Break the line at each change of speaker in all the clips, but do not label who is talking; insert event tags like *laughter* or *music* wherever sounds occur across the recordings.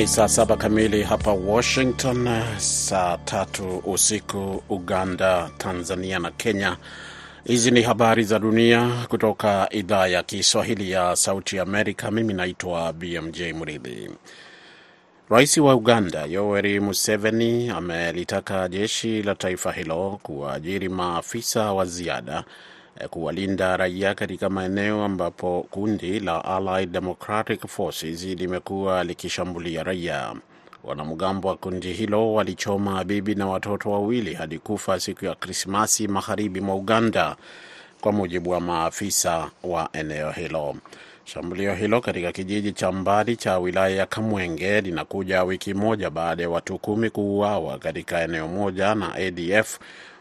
Ni saa saba kamili hapa Washington, saa tatu usiku Uganda, Tanzania na Kenya. Hizi ni habari za dunia kutoka idhaa ya Kiswahili ya Sauti Amerika. Mimi naitwa BMJ Mridhi. Rais wa Uganda Yoweri Museveni amelitaka jeshi la taifa hilo kuwaajiri maafisa wa ziada kuwalinda raia katika maeneo ambapo kundi la Allied Democratic Forces limekuwa likishambulia raia. Wanamgambo wa kundi hilo walichoma bibi na watoto wawili hadi kufa siku ya Krismasi magharibi mwa Uganda, kwa mujibu wa maafisa wa eneo hilo. Shambulio hilo katika kijiji cha mbali cha wilaya ya Kamwenge linakuja wiki moja baada ya watu kumi kuuawa katika eneo moja na ADF,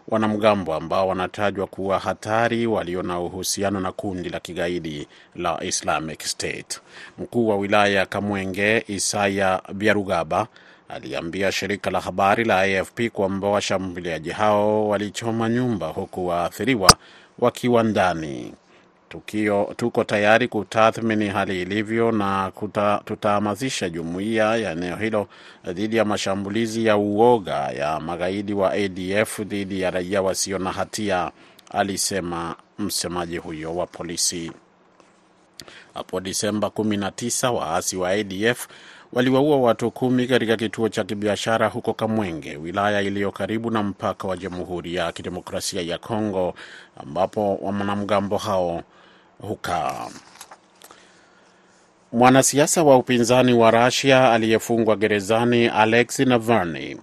wanamgambo ambao wanatajwa kuwa hatari walio na uhusiano na kundi la kigaidi la Islamic State. Mkuu wa wilaya ya Kamwenge Isaya Biarugaba aliambia shirika la habari la AFP kwamba washambuliaji hao walichoma nyumba huku waathiriwa wakiwa ndani. Tukio, tuko tayari kutathmini hali ilivyo na tutahamasisha jumuiya ya eneo hilo dhidi ya mashambulizi ya uoga ya magaidi wa ADF dhidi ya raia wasio na hatia, alisema msemaji huyo wa polisi. Hapo Disemba 19 waasi wa ADF waliwaua watu kumi katika kituo cha kibiashara huko Kamwenge, wilaya iliyo karibu na mpaka wa Jamhuri ya Kidemokrasia ya Kongo, ambapo wanamgambo hao hukaa. Mwanasiasa wa upinzani wa Rusia aliyefungwa gerezani Alexei Navalny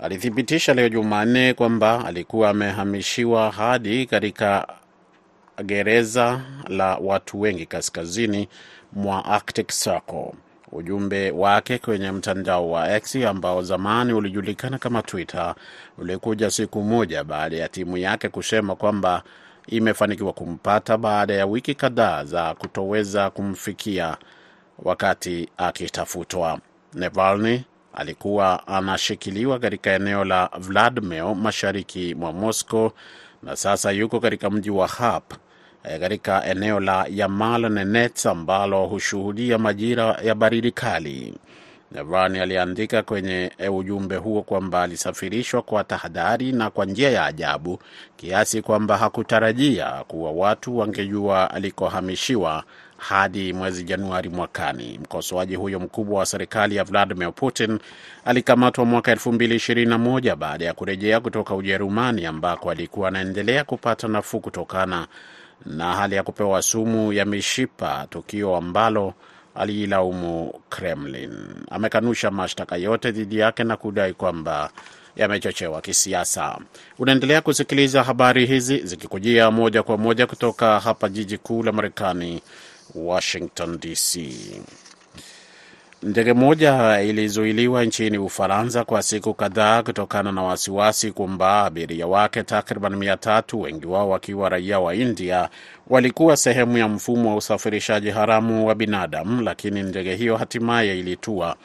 alithibitisha leo Jumanne kwamba alikuwa amehamishiwa hadi katika gereza la watu wengi kaskazini mwa Arctic Circle. Ujumbe wake kwenye mtandao wa X ambao zamani ulijulikana kama Twitter ulikuja siku moja baada ya timu yake kusema kwamba imefanikiwa kumpata baada ya wiki kadhaa za kutoweza kumfikia wakati akitafutwa. Navalny alikuwa anashikiliwa katika eneo la Vladimir mashariki mwa Moscow na sasa yuko katika mji wa Hap katika eneo la Yamal Nenets ambalo hushuhudia majira ya baridi kali. Navalny aliandika kwenye ujumbe huo kwamba alisafirishwa kwa tahadhari na kwa njia ya ajabu kiasi kwamba hakutarajia kuwa watu wangejua alikohamishiwa hadi mwezi Januari mwakani. Mkosoaji huyo mkubwa wa serikali ya Vladimir Putin alikamatwa mwaka 2021 baada ya kurejea kutoka Ujerumani ambako alikuwa anaendelea kupata nafuu kutokana na hali ya kupewa sumu ya mishipa, tukio ambalo aliilaumu Kremlin. Amekanusha mashtaka yote dhidi yake na kudai kwamba yamechochewa kisiasa. Unaendelea kusikiliza habari hizi zikikujia moja kwa moja kutoka hapa jiji kuu la Marekani, Washington DC. Ndege moja ilizuiliwa nchini Ufaransa kwa siku kadhaa kutokana na wasiwasi kwamba abiria wake takriban mia tatu, wengi wao wakiwa raia wa India, walikuwa sehemu ya mfumo wa usafirishaji haramu wa binadamu, lakini ndege hiyo hatimaye ilitua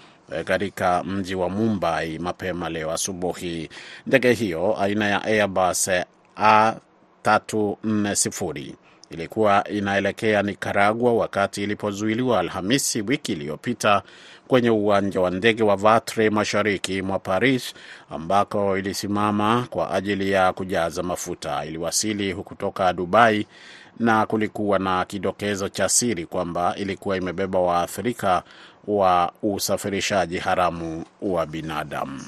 katika mji wa Mumbai mapema leo asubuhi. Ndege hiyo aina ya Airbus A340 ilikuwa inaelekea Nikaragua wakati ilipozuiliwa Alhamisi wiki iliyopita kwenye uwanja wa ndege wa Vatre mashariki mwa Paris, ambako ilisimama kwa ajili ya kujaza mafuta. Iliwasili kutoka Dubai na kulikuwa na kidokezo cha siri kwamba ilikuwa imebeba waathirika wa usafirishaji haramu wa binadamu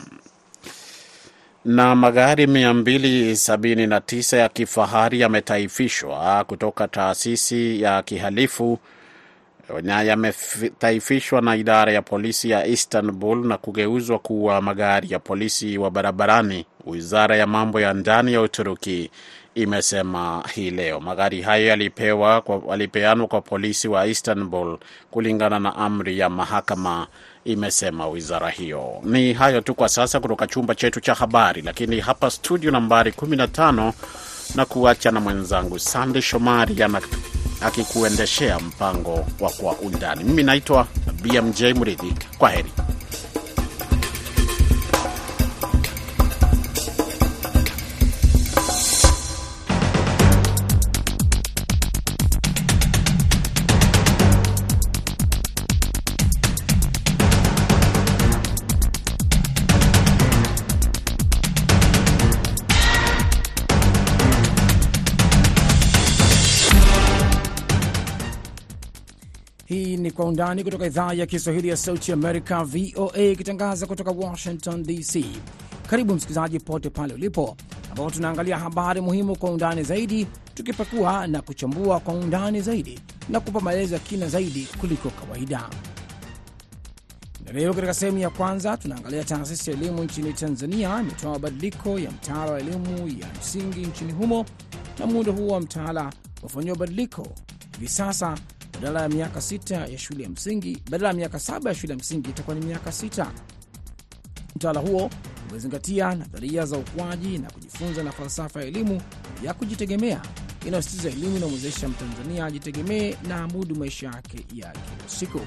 na magari 279 ya kifahari yametaifishwa kutoka taasisi ya kihalifu na yametaifishwa na idara ya polisi ya Istanbul na kugeuzwa kuwa magari ya polisi wa barabarani. Wizara ya mambo ya ndani ya Uturuki imesema hii leo magari hayo yalipeanwa kwa polisi wa Istanbul kulingana na amri ya mahakama, imesema wizara hiyo. Ni hayo tu kwa sasa kutoka chumba chetu cha habari, lakini hapa studio nambari 15 na kuacha na mwenzangu Sande Shomari akikuendeshea mpango wa Kwa Undani. Mimi naitwa BMJ Mridhi. Kwa heri.
Undani kutoka idhaa ya Kiswahili ya Sauti Amerika, VOA, ikitangaza kutoka Washington DC. Karibu msikilizaji pote pale ulipo, ambapo tunaangalia habari muhimu kwa undani zaidi, tukipekua na kuchambua kwa undani zaidi na kupa maelezo ya kina zaidi kuliko kawaida. Na leo katika sehemu ya kwanza tunaangalia taasisi ya elimu nchini Tanzania imetoa mabadiliko ya mtaala wa elimu ya msingi nchini humo, na muundo huo wa mtaala wafanyiwa mabadiliko hivi sasa badala ya miaka sita ya shule ya msingi, badala ya miaka saba ya shule ya msingi itakuwa ni miaka sita. Mtaala huo umezingatia nadharia za ukuaji na kujifunza na falsafa ya elimu ya kujitegemea inayositiza elimu inayomwezesha Mtanzania ajitegemee na amudu maisha yake ya kila siku.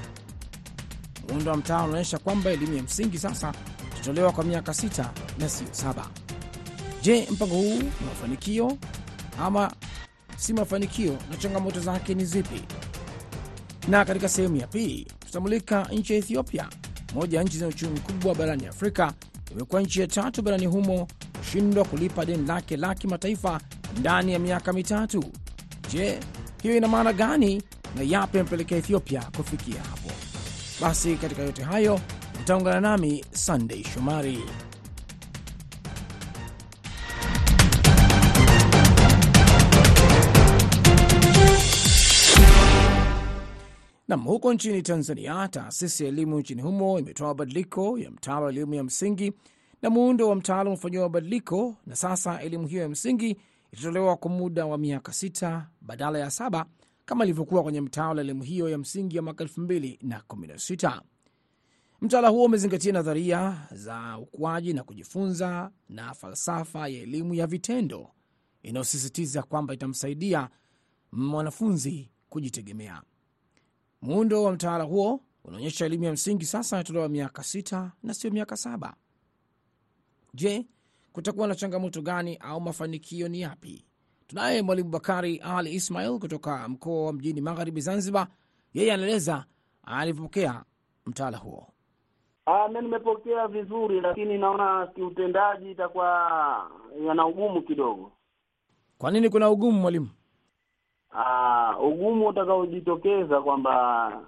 Muundo wa mtaala unaonyesha kwamba elimu ya msingi sasa itatolewa kwa miaka sita na sio saba. Je, mpango huu ni mafanikio ama si mafanikio na changamoto zake ni zipi? Na katika sehemu ya pili tutamulika nchi ya Ethiopia, moja ya nchi zenye uchumi mkubwa barani Afrika, imekuwa nchi ya tatu barani humo kushindwa kulipa deni lake la kimataifa ndani ya miaka mitatu. Je, hiyo ina maana gani na yapi yamepelekea Ethiopia kufikia hapo? Basi katika yote hayo utaungana nami Sunday Shomari. Nam, huko nchini Tanzania, taasisi ya elimu nchini humo imetoa mabadiliko ya mtaala wa elimu ya msingi na muundo wa mtaala umefanyiwa mabadiliko, na sasa elimu hiyo ya msingi itatolewa kwa muda wa miaka sita badala ya saba kama ilivyokuwa kwenye mtaala elimu hiyo ya msingi ya mwaka elfu mbili na kumi na sita. Mtaala huo umezingatia nadharia za ukuaji na kujifunza na falsafa ya elimu ya vitendo inayosisitiza kwamba itamsaidia mwanafunzi kujitegemea. Muundo wa mtaala huo unaonyesha elimu ya msingi sasa inatolewa miaka sita na sio miaka saba. Je, kutakuwa na changamoto gani au mafanikio ni yapi? Tunaye Mwalimu Bakari Ali Ismail kutoka mkoa wa Mjini Magharibi, Zanzibar. Yeye anaeleza alivyopokea mtaala huo.
Mi nimepokea vizuri, lakini naona kiutendaji itakuwa yana ugumu kidogo.
Kwa nini kuna ugumu, mwalimu?
Aa, ugumu utakaojitokeza kwamba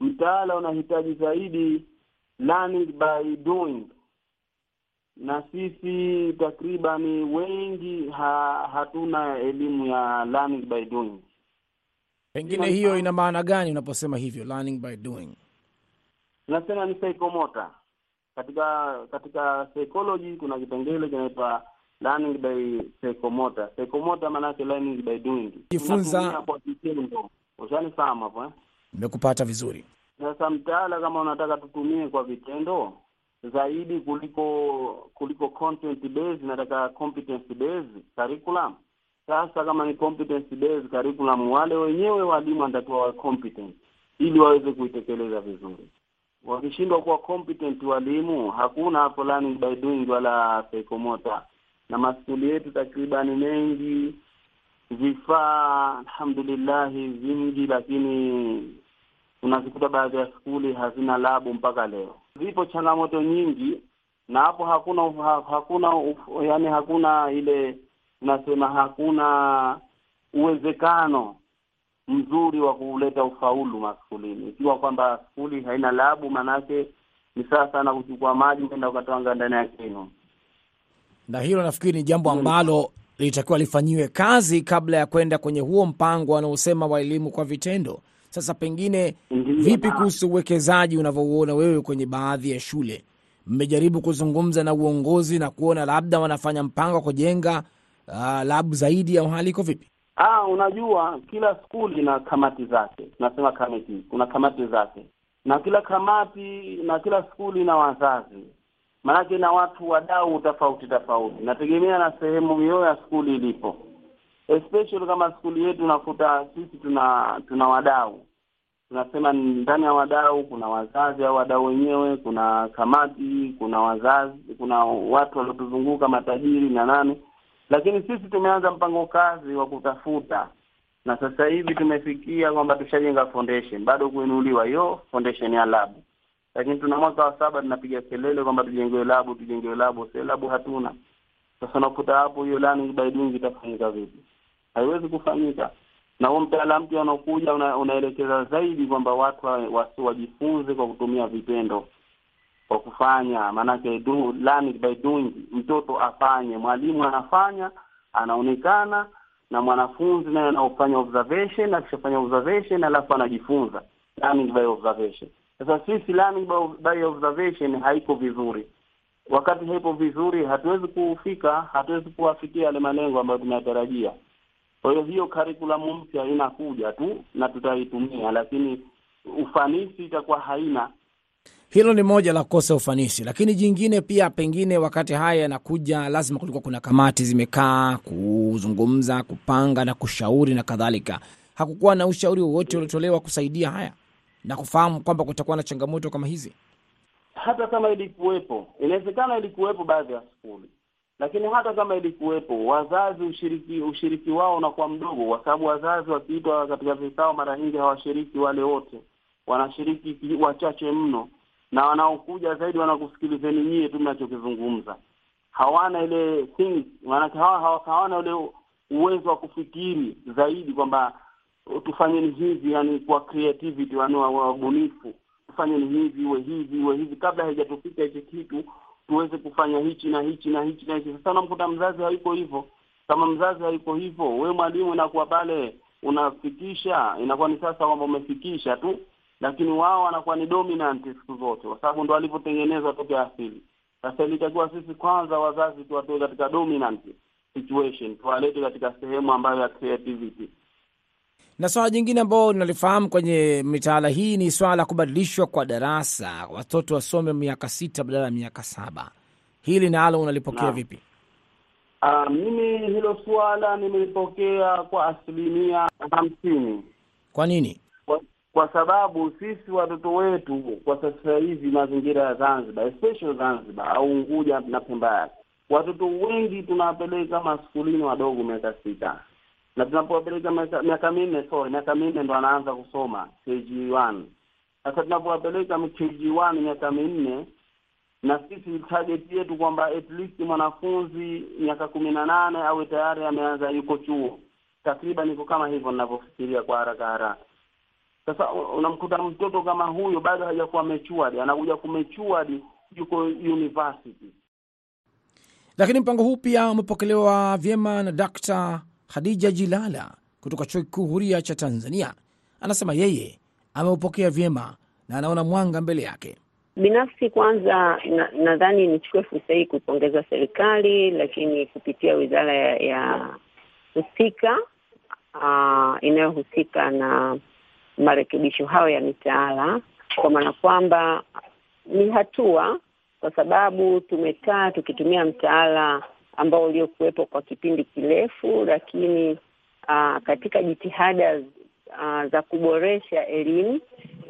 mtaala unahitaji zaidi learning by doing, na sisi takribani wengi ha, hatuna elimu ya learning by doing.
Pengine hiyo ina maana gani unaposema hivyo, learning by doing?
Nasema ni psychomotor. Katika katika psychology kuna kipengele kinaitwa learning by psychomotor. Psychomotor maana yake learning by doing.
Jifunza-
kwa vitendo. Ushanifahamu hapo eh?
Nimekupata vizuri.
Sasa mtaala kama unataka tutumie kwa vitendo zaidi kuliko kuliko content based, nataka competence based curriculum. Sasa kama ni competence based curriculum, wale wenyewe walimu wanatakiwa wa competent ili waweze kuitekeleza vizuri. Wakishindwa kuwa competent walimu, hakuna hapo learning by doing wala psychomotor. Na maskuli yetu takribani mengi, vifaa alhamdulillahi vingi, lakini unazikuta baadhi ya skuli hazina labu mpaka leo. Zipo changamoto nyingi, na hapo hakuna ha, hakuna yani hakuna ile unasema, hakuna uwezekano mzuri wa kuleta ufaulu maskulini. Ikiwa kwamba skuli haina labu, manake ni sawa sana kuchukua maji kwenda ukatanga ndani ya kinu.
Na hilo nafikiri ni jambo ambalo lilitakiwa lifanyiwe kazi kabla ya kwenda kwenye huo mpango wanaosema wa elimu kwa vitendo. Sasa pengine vipi kuhusu uwekezaji unavyouona wewe kwenye baadhi ya shule? Mmejaribu kuzungumza na uongozi na kuona labda wanafanya mpango wa kujenga uh, labu zaidi au hali iko vipi?
Ah, unajua kila skuli ina kamati zake, tunasema kamati, kuna kamati zake, na kila kamati na kila skuli ina wazazi, maanake na watu wadau tofauti tofauti, nategemea na sehemu hiyo ya skuli ilipo. Especially kama skuli yetu unakuta sisi tuna tuna wadau, tunasema ndani ya wadau kuna wazazi au wadau wenyewe, kuna kamati, kuna wazazi, kuna watu waliotuzunguka, matajiri na nani. Lakini sisi tumeanza mpango kazi wa kutafuta, na sasa hivi tumefikia kwamba tushajenga foundation, bado kuinuliwa hiyo foundation ya labu, lakini tuna mwaka wa saba tunapiga kelele kwamba tujengewe labu, tujengewe labu. Sasa labu hatuna. Sasa unakuta hapo hiyo learning by doing itafanyika vipi? Haiwezi kufanyika. na huo mtaala mpya unaokuja una, unaelekeza zaidi kwamba watu wajifunze kwa kutumia vitendo, kwa kufanya, maanake do learning by doing. Mtoto afanye, mwalimu anafanya, anaonekana na mwanafunzi naye anaofanya observation, akishafanya observation alafu anajifunza, learning by observation. Sasa sisi learning by, observation haiko vizuri. Wakati haipo vizuri, hatuwezi kufika, hatuwezi kuwafikia yale malengo ambayo tunayatarajia. Kwa hiyo hiyo curriculum mpya inakuja tu na tutaitumia, lakini ufanisi itakuwa haina.
Hilo ni moja la kukosa ufanisi, lakini jingine pia, pengine wakati haya yanakuja, lazima kulikuwa kuna kamati zimekaa kuzungumza, kupanga na kushauri na kadhalika. Hakukuwa na ushauri wowote uliotolewa kusaidia haya na kufahamu kwamba kutakuwa na changamoto kama hizi.
Hata kama ilikuwepo, inawezekana ilikuwepo baadhi ya skuli, lakini hata kama ilikuwepo, wazazi ushiriki ushiriki wao unakuwa mdogo, kwa sababu wazazi wakiitwa katika vikao mara nyingi hawashiriki wale wote, wanashiriki wachache mno, na wanaokuja zaidi wanakusikilizeni nyie tu mnachokizungumza. Hawana ile think, maanake hawana ule uwezo wa kufikiri zaidi kwamba tufanyeni hivi, yani kwa creativity, yani wabunifu, tufanyeni hivi, iwe hivi, iwe hivi, kabla haijatufika hichi kitu tuweze kufanya hichi na hichi na hichi na hichi. Sasa unamkuta mzazi hayuko hivyo. Kama mzazi hayuko hivyo, we mwalimu inakuwa pale unafikisha, inakuwa ni sasa kwamba umefikisha tu, lakini wao wanakuwa ni dominant siku zote, kwa sababu ndo walivyotengenezwa tokea asili. Sasa ilitakiwa sisi kwanza wazazi tuwatoe katika dominant situation, tuwalete katika sehemu ambayo ya creativity
na swala jingine ambao nalifahamu kwenye mitaala hii ni swala la kubadilishwa kwa darasa, watoto wasome miaka sita badala ya miaka saba. Hili nalo unalipokea
na
vipi?
Uh, mimi hilo suala nimelipokea kwa asilimia hamsini
Kwa nini?
kwa, kwa sababu sisi watoto wetu kwa sasa hivi mazingira ya Zanzibar especially Zanzibar au Unguja na Pemba yake, watoto wengi tunawapeleka maskulini wadogo miaka sita na tunapowapeleka miaka minne sorry, miaka minne ndo anaanza kusoma KG1. Sasa tunapowapeleka KG1 miaka minne, na sisi target yetu kwamba at least mwanafunzi miaka kumi na nane awe tayari ameanza yuko chuo, takriban iko kama hivyo ninavyofikiria kwa haraka haraka. Sasa unamkuta mtoto kama huyo bado hajakuwa matured, anakuja kumatured, yuko university.
Lakini mpango huu pia umepokelewa vyema na Dr. Khadija Jilala kutoka Chuo Kikuu Huria cha Tanzania. Anasema yeye ameupokea vyema na anaona mwanga mbele yake.
Binafsi kwanza, nadhani na nichukue fursa hii kuipongeza serikali, lakini kupitia wizara ya, ya husika uh, inayohusika na marekebisho hayo ya mitaala, kwa maana kwamba ni hatua, kwa sababu tumekaa tukitumia mtaala ambao uliokuwepo kwa kipindi kirefu, lakini uh, katika jitihada uh, za kuboresha elimu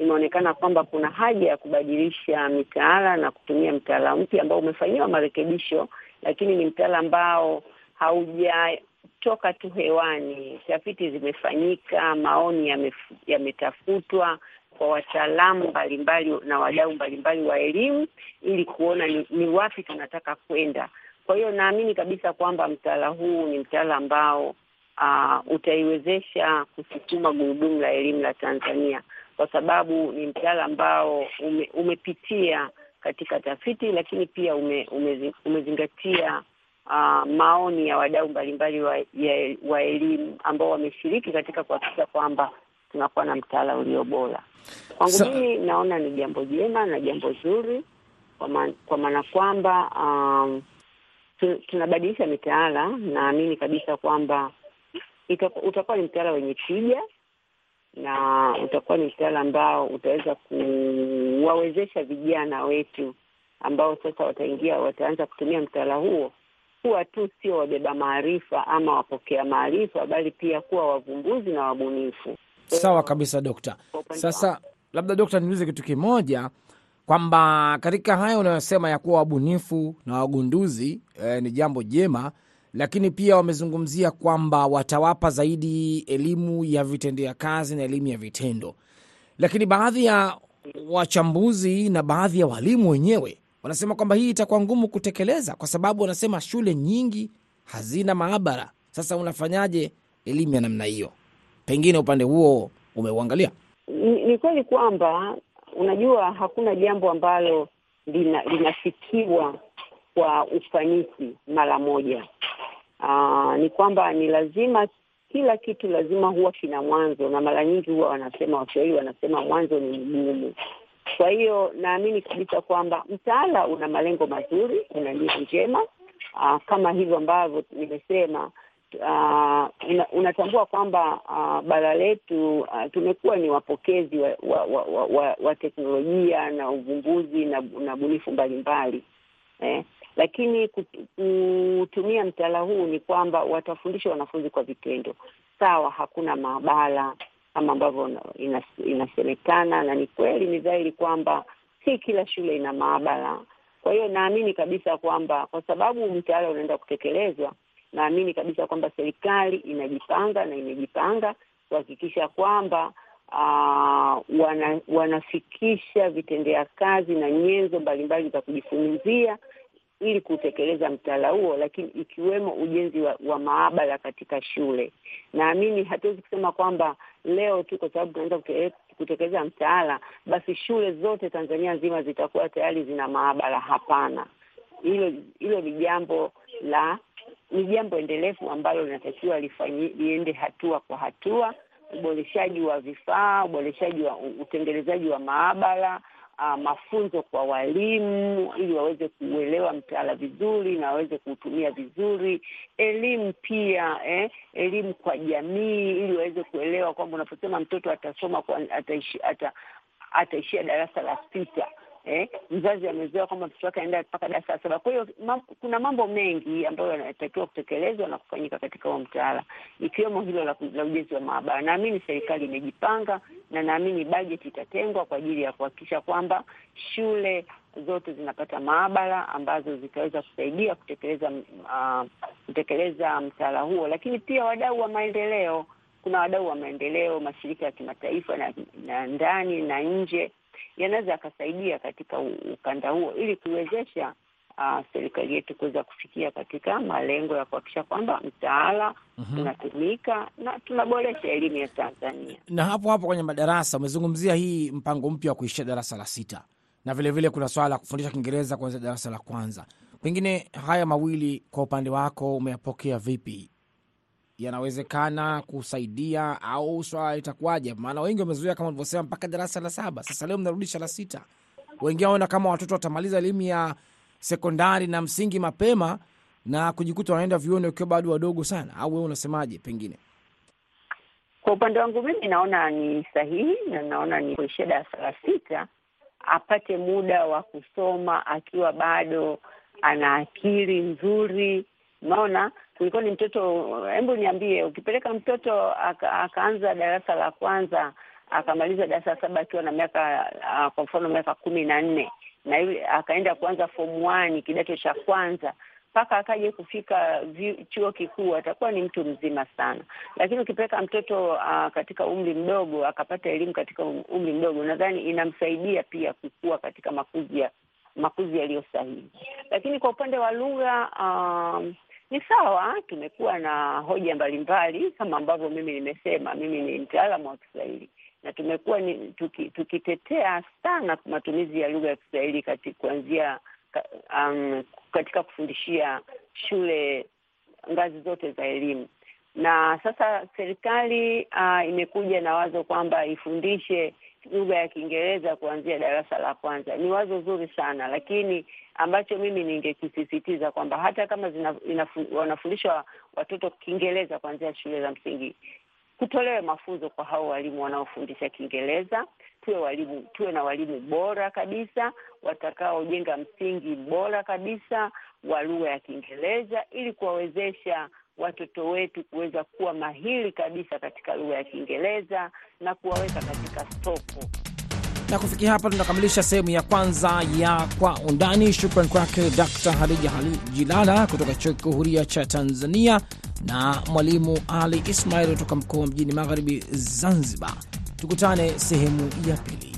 imeonekana kwamba kuna haja ya kubadilisha mitaala na kutumia mtaala mpya ambao umefanyiwa marekebisho, lakini ni mtaala ambao haujatoka tu hewani. Tafiti zimefanyika, maoni yametafutwa kwa wataalamu mbalimbali na wadau mbalimbali wa elimu ili kuona ni, ni wapi tunataka kwenda. Kwa hiyo naamini kabisa kwamba mtaala huu ni mtaala ambao uh, utaiwezesha kusukuma gurudumu la elimu la Tanzania kwa sababu ni mtaala ambao ume, umepitia katika tafiti, lakini pia ume, umezi, umezingatia uh, maoni ya wadau mbalimbali wa, wa elimu ambao wameshiriki katika kuhakikisha kwamba tunakuwa na mtaala ulio bora. Kwangu mimi naona ni jambo jema na jambo zuri, kwa maana kwamba um, tunabadilisha mitaala. Naamini kabisa kwamba utakuwa ni mtaala wenye tija na utakuwa ni mtaala ambao utaweza kuwawezesha vijana wetu ambao sasa wataingia, wataanza kutumia mtaala huo kuwa tu sio wabeba maarifa ama wapokea maarifa, bali pia kuwa wavumbuzi na wabunifu.
Sawa kabisa, Dokta. Sasa labda Dokta, niulize kitu kimoja kwamba katika haya unayosema ya kuwa wabunifu na wagunduzi eh, ni jambo jema, lakini pia wamezungumzia kwamba watawapa zaidi elimu ya vitendea kazi na elimu ya vitendo, lakini baadhi ya wachambuzi na baadhi ya walimu wenyewe wanasema kwamba hii itakuwa ngumu kutekeleza, kwa sababu wanasema shule nyingi hazina maabara. Sasa unafanyaje elimu ya namna hiyo? Pengine upande huo umeuangalia?
Ni, ni kweli kwamba unajua hakuna jambo ambalo lina, linafikiwa kwa ufanisi mara moja. Aa, ni kwamba ni lazima kila kitu lazima huwa kina mwanzo, na mara nyingi huwa wanasema Waswahili wanasema mwanzo ni mgumu. Kwa hiyo naamini kabisa kwamba mtaala una malengo mazuri, una nia njema, aa, kama hivyo ambavyo nimesema. Uh, una, unatambua kwamba uh, bara letu uh, tumekuwa ni wapokezi wa, wa, wa, wa, wa, wa teknolojia na uvumbuzi na, na bunifu mbalimbali eh, lakini kutumia mtaala huu ni kwamba watafundisha wanafunzi kwa vitendo. Sawa, hakuna maabara kama ambavyo inasemekana na ni kweli, ni dhahiri kwamba si kila shule ina maabara. Kwa hiyo naamini kabisa kwamba kwa sababu mtaala unaenda kutekelezwa naamini kabisa kwamba serikali inajipanga na imejipanga kuhakikisha kwamba uh, wana, wanafikisha vitendea kazi na nyenzo mbalimbali za kujifunzia ili kutekeleza mtaala huo, lakini ikiwemo ujenzi wa, wa maabara katika shule. Naamini hatuwezi kusema kwamba leo tu kwa sababu tunaanza kutekeleza mtaala basi shule zote Tanzania nzima zitakuwa tayari zina maabara. Hapana, hilo hilo ni jambo la ni jambo endelevu ambalo linatakiwa liende hatua kwa hatua, uboreshaji wa vifaa, uboreshaji wa utengenezaji wa maabara, uh, mafunzo kwa walimu ili waweze kuuelewa mtaala vizuri na waweze kuutumia vizuri, elimu pia eh, elimu kwa jamii ili waweze kuelewa kwamba unaposema mtoto atasoma kwa, ataishi, ata, ataishia darasa la sita Eh, mzazi amezoea kwamba mtoto wake anaenda mpaka darasa la saba. Kwa hiyo mam, kuna mambo mengi ambayo yanatakiwa kutekelezwa na kufanyika katika huo mtaala, ikiwemo hilo la, la ujenzi wa maabara. Naamini serikali imejipanga na naamini bajeti itatengwa kwa ajili ya kuhakikisha kwamba shule zote zinapata maabara ambazo zitaweza kusaidia kutekeleza uh, kutekeleza mtaala huo, lakini pia wadau wa maendeleo, kuna wadau wa maendeleo, mashirika ya kimataifa na, na ndani na nje yanaweza yakasaidia katika ukanda huo ili kuiwezesha uh, serikali yetu kuweza kufikia katika malengo ya kuhakikisha kwamba mtaala
Mhm.
unatumika na tunaboresha elimu ya Tanzania.
Na hapo hapo kwenye madarasa umezungumzia hii mpango mpya wa kuishia darasa la sita, na vilevile vile kuna swala la kufundisha Kiingereza kuanzia darasa la kwanza. Pengine haya mawili kwa upande wako umeyapokea vipi? Yanawezekana kusaidia au swala itakuwaje? Maana wengi wamezoea kama ulivyosema mpaka darasa la saba, sasa leo mnarudisha la sita. Wengine waona kama watoto watamaliza elimu ya sekondari na msingi mapema na kujikuta wanaenda vyuoni wakiwa bado wadogo sana, au wewe unasemaje? Pengine
Kwa upande wangu mimi naona ni sahihi na naona ni kuishia darasa la sita apate muda wa kusoma akiwa bado ana akili nzuri. Unaona, kulikuwa ni mtoto, hebu niambie, ukipeleka mtoto aka, akaanza darasa la kwanza akamaliza darasa la saba akiwa na miaka uh, kwa mfano miaka kumi na nne na yule akaenda kuanza form one kidato cha kwanza mpaka akaje kufika chuo kikuu atakuwa ni mtu mzima sana. Lakini ukipeleka mtoto uh, katika umri mdogo akapata elimu katika um- umri mdogo, nadhani inamsaidia pia kukua katika makuzi ya makuzi yaliyo sahihi. Lakini kwa upande wa lugha um, ni sawa, tumekuwa na hoja mbalimbali kama ambavyo mimi nimesema, mimi ni mtaalamu wa Kiswahili na tumekuwa ni tuki, tukitetea sana matumizi ya lugha ya Kiswahili kati kuanzia um, katika kufundishia shule ngazi zote za elimu. Na sasa serikali uh, imekuja na wazo kwamba ifundishe lugha ya Kiingereza kuanzia darasa la kwanza. Ni wazo zuri sana, lakini ambacho mimi ningekisisitiza kwamba hata kama wanafundishwa watoto Kiingereza kuanzia shule za msingi kutolewe mafunzo kwa hao walimu wanaofundisha Kiingereza. Tuwe walimu, tuwe na walimu bora kabisa watakaojenga msingi bora kabisa wa lugha ya Kiingereza ili kuwawezesha watoto wetu kuweza kuwa mahiri kabisa katika lugha ya Kiingereza na kuwaweka katika soko.
na kufikia hapa tunakamilisha sehemu ya kwanza ya Kwa Undani. Shukran kwake Dr Hadija Jilala kutoka Chuo Kikuu Huria cha Tanzania na Mwalimu Ali Ismail kutoka mkoa wa Mjini Magharibi, Zanzibar. Tukutane sehemu ya pili.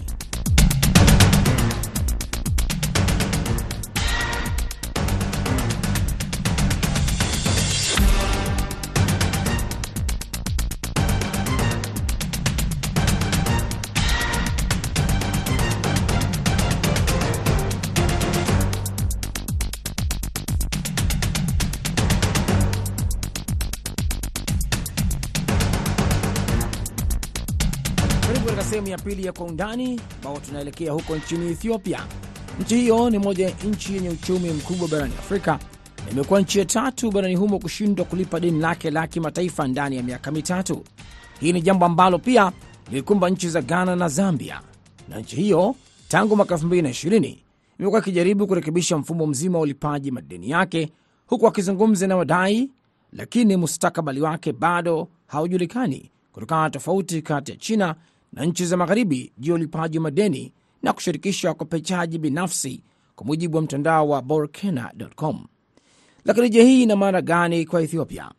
Ya Kwa Undani, ambao tunaelekea huko nchini Ethiopia. Nchi hiyo ni moja ya nchi yenye uchumi mkubwa barani Afrika na imekuwa nchi ya tatu barani humo kushindwa kulipa deni lake la kimataifa ndani ya miaka mitatu. Hii ni jambo ambalo pia lilikumba nchi za Ghana na Zambia, na nchi hiyo tangu mwaka 2020 imekuwa ikijaribu kurekebisha mfumo mzima wa ulipaji madeni yake, huku akizungumza na wadai, lakini mustakabali wake bado haujulikani kutokana na tofauti kati ya China na nchi za magharibi juu ya ulipaji madeni na kushirikisha wakopeshaji binafsi, kwa mujibu wa mtandao wa Borkena.com. Lakini je, hii ina maana gani kwa Ethiopia?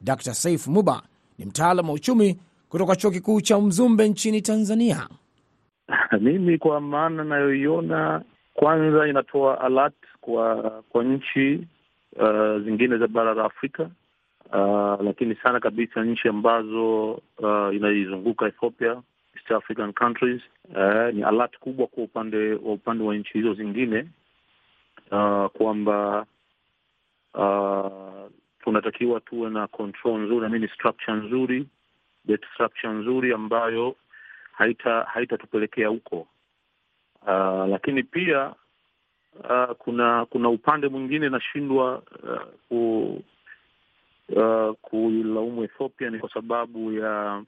Dr Saif Muba ni mtaalam wa uchumi kutoka chuo kikuu cha Mzumbe nchini Tanzania. *laughs*
Mimi kwa maana nayoiona, kwanza inatoa alert kwa kwa nchi uh, zingine za bara la Afrika uh, lakini sana kabisa nchi ambazo uh, inaizunguka Ethiopia, East African countries uh, ni alert kubwa kwa upande wa upande wa nchi hizo zingine uh, kwamba uh, tunatakiwa tuwe na control nzuri, amini structure nzuri, structure nzuri ambayo haita haitatupelekea huko. Uh, lakini pia uh, kuna kuna upande mwingine nashindwa uh, ku uh, kuilaumu Ethiopia ni kwa sababu ya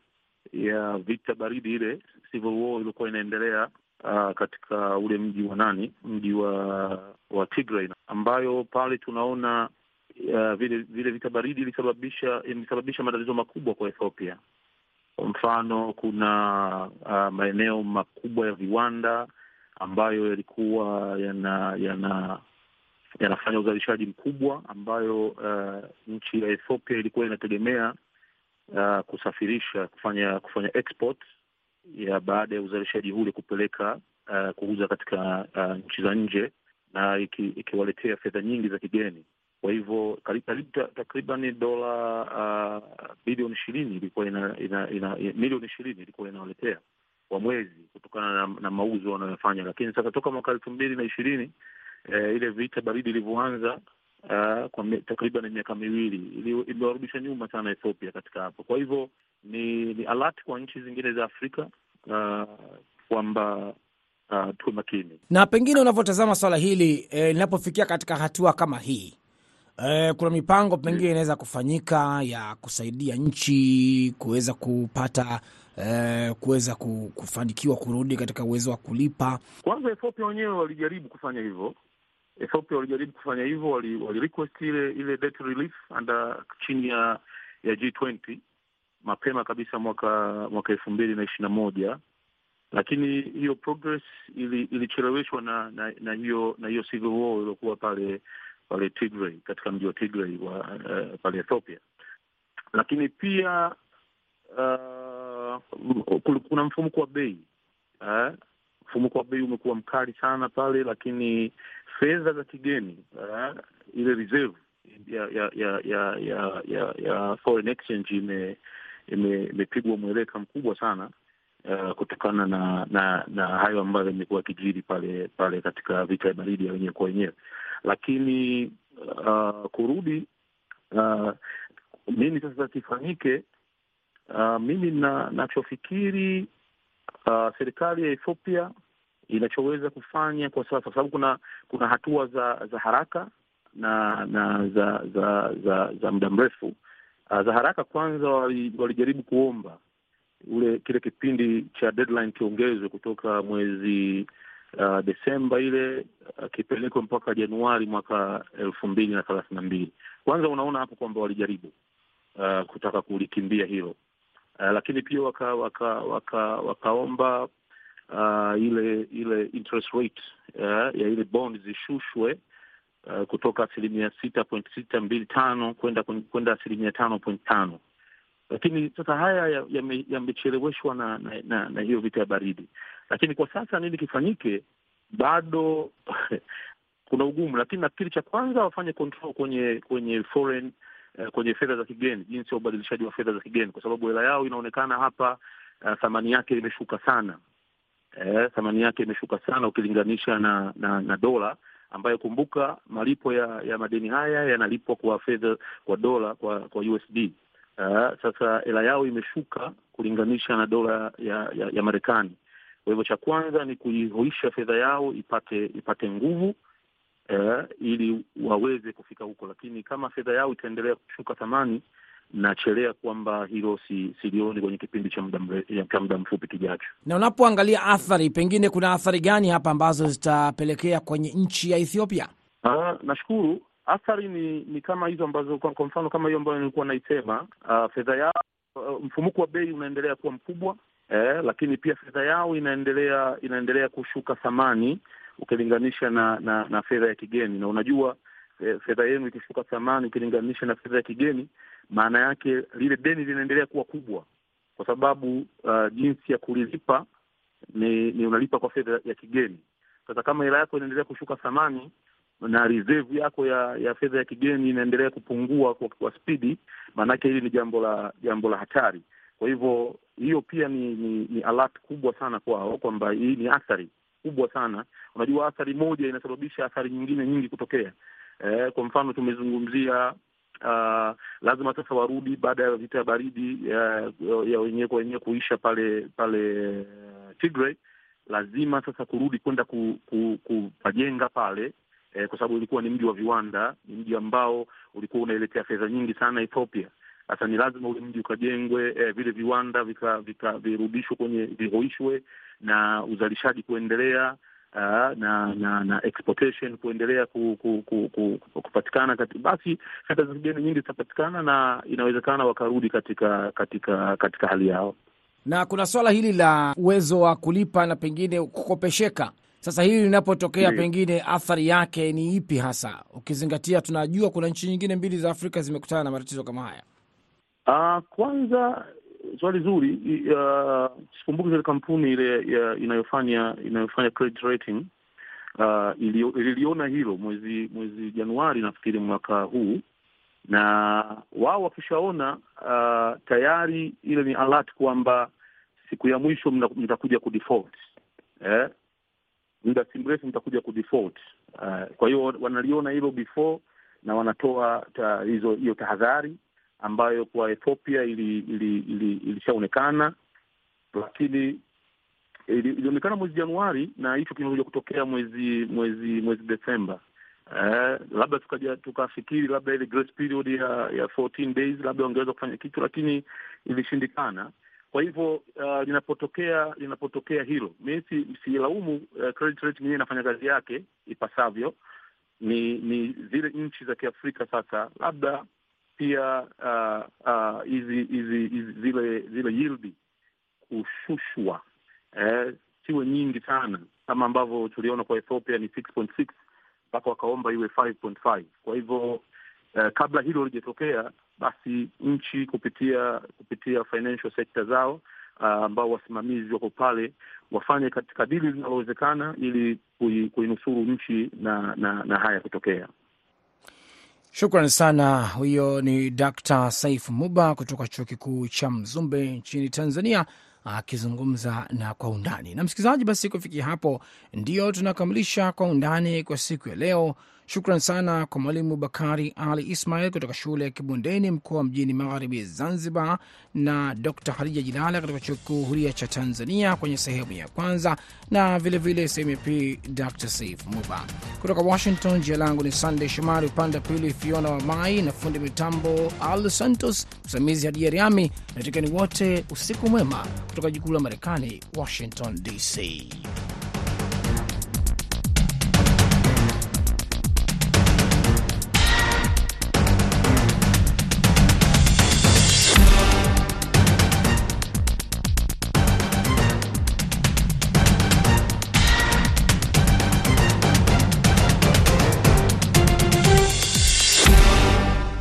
ya vita baridi ile civil war ilikuwa inaendelea uh, katika ule mji wa nani, mji wa wa Tigray, ambayo pale tunaona uh, vile vile vita baridi ilisababisha ilisababisha matatizo makubwa kwa Ethiopia. Kwa mfano kuna uh, maeneo makubwa ya viwanda ambayo yalikuwa yana yana yanafanya uzalishaji mkubwa ambayo uh, nchi ya Ethiopia ilikuwa inategemea uh, kusafirisha kufanya kufanya export ya baada ya uzalishaji ule kupeleka uh, kuuza katika uh, nchi za nje na ikiwaletea iki fedha nyingi za kigeni. Kwa hivyo karibu takriban dola uh, bilioni ishirini ilikuwa ina, ina, ina, milioni ishirini ilikuwa inawaletea kwa mwezi kutokana na, na mauzo wanayofanya. Lakini sasa toka mwaka elfu mbili na ishirini eh, ile vita baridi ilivyoanza uh, kwa takriban miaka miwili imewarudisha nyuma sana Ethiopia katika hapo. Kwa hivyo ni, ni alert kwa nchi zingine za Afrika uh, kwamba uh, tuwe makini.
Na pengine unavyotazama swala hili linapofikia eh, katika hatua kama hii eh, kuna mipango pengine inaweza kufanyika ya kusaidia nchi kuweza kupata eh, kuweza kufanikiwa kurudi katika uwezo wa kulipa.
Kwanza Ethiopia wenyewe walijaribu kufanya hivyo. Ethiopia walijaribu kufanya hivyo, wali, wali ile ile debt relief under chini ya ya G20 mapema kabisa mwaka mwaka elfu mbili na ishirini na moja lakini hiyo progress ili, ilicheleweshwa na, na na hiyo na hiyo civil war iliokuwa pale pale Tigray katika mji wa Tigray wa uh, pale Ethiopia. Lakini pia uh, kuna mfumuko wa bei uh, mfumuko wa bei umekuwa mkali sana pale, lakini fedha za kigeni uh, ile reserve ya ya ya ya ya, ya, ya foreign exchange ime imepigwa ime mweleka mkubwa sana uh, kutokana na na na hayo ambayo imekuwa kijiri pale pale katika vita ya baridi ya wenyewe kwa wenyewe, lakini uh, kurudi uh, nini sasa kifanyike? Uh, mimi na nachofikiri uh, serikali ya Ethiopia inachoweza kufanya kwa sasa, kwa sababu kuna kuna hatua za za haraka na na za za za, za muda mrefu. Uh, za haraka kwanza, walijaribu wali kuomba ule kile kipindi cha deadline kiongezwe kutoka mwezi uh, Desemba ile uh, kipelekwe mpaka Januari mwaka elfu mbili na thelathini na mbili. Kwanza unaona hapo kwamba walijaribu uh, kutaka kulikimbia hilo uh, lakini pia waka, waka, waka, wakaomba uh, ile ile interest rate uh, ya ile bond zishushwe uh, kutoka asilimia sita point sita mbili tano kwenda kwenda asilimia tano point tano lakini sasa haya yamecheleweshwa ya na, na, na, na hiyo vita ya baridi. Lakini kwa sasa nini kifanyike? Bado *laughs* kuna ugumu, lakini nafikiri cha kwanza wafanye control kwenye kwenye foreign uh, kwenye fedha za kigeni, jinsi ya ubadilishaji wa fedha za kigeni, kwa sababu hela yao inaonekana hapa uh, thamani yake imeshuka sana. Eh, thamani yake imeshuka sana ukilinganisha na na, na dola ambayo kumbuka, malipo ya ya madeni haya yanalipwa kwa fedha kwa dola kwa kwa USD Uh, sasa hela yao imeshuka kulinganisha na dola ya, ya, ya Marekani. Kwa hivyo cha kwanza ni kuihuisha fedha yao ipate ipate nguvu uh, ili waweze kufika huko, lakini kama fedha yao itaendelea kushuka thamani, nachelea kwamba hilo si silioni kwenye kipindi cha muda mfupi kijacho.
Na unapoangalia athari, pengine kuna athari gani hapa ambazo zitapelekea kwenye nchi ya Ethiopia?
Uh, nashukuru athari ni ni kama hizo ambazo kwa, kwa mfano kama hiyo ambayo nilikuwa naisema, uh, fedha yao uh, mfumuko wa bei unaendelea kuwa mkubwa eh, lakini pia fedha yao inaendelea inaendelea kushuka thamani ukilinganisha na na, na fedha ya kigeni, na unajua eh, fedha yenu ikishuka thamani ukilinganisha na fedha ya kigeni, maana yake lile deni linaendelea kuwa kubwa, kwa sababu uh, jinsi ya kulilipa ni, ni unalipa kwa fedha ya kigeni. Sasa kama hela yako inaendelea kushuka thamani na reserve yako ya ya fedha ya kigeni inaendelea kupungua kwa, kwa spidi, maanake hili ni jambo la jambo la hatari. Kwa hivyo hiyo pia ni ni, ni alert kubwa sana kwao kwamba hii ni athari kubwa sana. Unajua, athari moja inasababisha athari nyingine nyingi kutokea. Eh, kwa mfano tumezungumzia uh, lazima sasa warudi baada ya vita ya baridi ya, ya wenyewe kwa wenyewe kuisha pale pale Tigray, lazima sasa kurudi kwenda ku, ku, kupajenga pale eh, kwa sababu ilikuwa ni mji wa viwanda, ni mji ambao ulikuwa unailetea fedha nyingi sana Ethiopia. Sasa ni lazima ule mji ukajengwe, eh, vile viwanda vika, vika virudishwe kwenye vihoishwe na uzalishaji kuendelea uh, na na na exportation kuendelea ku, ku, ku, ku, kupatikana kati, basi fedha za kigeni nyingi zitapatikana na inawezekana wakarudi katika katika katika hali yao.
Na kuna swala hili la uwezo wa kulipa na pengine kukopesheka. Sasa hili linapotokea, pengine athari yake ni ipi hasa, ukizingatia tunajua kuna nchi nyingine mbili za Afrika zimekutana na matatizo kama haya?
Uh, kwanza swali zuri. Sikumbuki zile kampuni ile inayofanya inayofanya credit rating uh, ililiona hilo mwezi mwezi Januari nafikiri mwaka huu, na wao wakishaona uh, tayari ile ni alert kwamba siku ya mwisho mtakuja kudefault eh? muda si mrefu mtakuja kudefault. Uh, kwa hiyo wanaliona hilo before na wanatoa hizo hiyo tahadhari ambayo kwa Ethiopia ili ilishaonekana ili, ili lakini ilionekana mwezi Januari na hicho kinakuja kutokea mwezi mwezi mwezi Desemba. Eh, labda tukaja tukafikiri labda ile grace period ya ya 14 days labda wangeweza kufanya kitu, lakini ilishindikana. Kwa hivyo uh, linapotokea linapotokea hilo, mi silaumu uh, credit rating yenyewe inafanya kazi yake ipasavyo. Ni ni zile nchi za Kiafrika sasa labda pia hizi uh, uh, zile zile yildi kushushwa eh, siwe nyingi sana kama ambavyo tuliona kwa Ethiopia ni 6.6 mpaka wakaomba iwe 5.5. Kwa hivyo eh, kabla hilo lijatokea, basi nchi kupitia kupitia financial sector zao ambao uh, wasimamizi wako pale wafanye katika dili linalowezekana ili kuinusuru nchi na, na, na haya kutokea.
Shukran sana. Huyo ni Dr Saif Muba kutoka chuo kikuu cha Mzumbe nchini Tanzania akizungumza na kwa undani. Na msikilizaji, basi kufikia hapo ndio tunakamilisha kwa undani kwa siku ya leo. Shukran sana kwa Mwalimu Bakari Ali Ismail kutoka shule ya Kibondeni, mkoa mjini magharibi Zanzibar, na Dr Harija Jilala kutoka chuo kikuu huria cha Tanzania kwenye sehemu ya kwanza, na vilevile sehemu ya pili Dr Saif Muba kutoka Washington. Jina langu ni Sandey Shomari, upande wa pili Fiona wa Mai na fundi mitambo Al Santos, msimamizi Hadia Riami. Natikani wote usiku mwema kutoka jikuu la Marekani, Washington DC.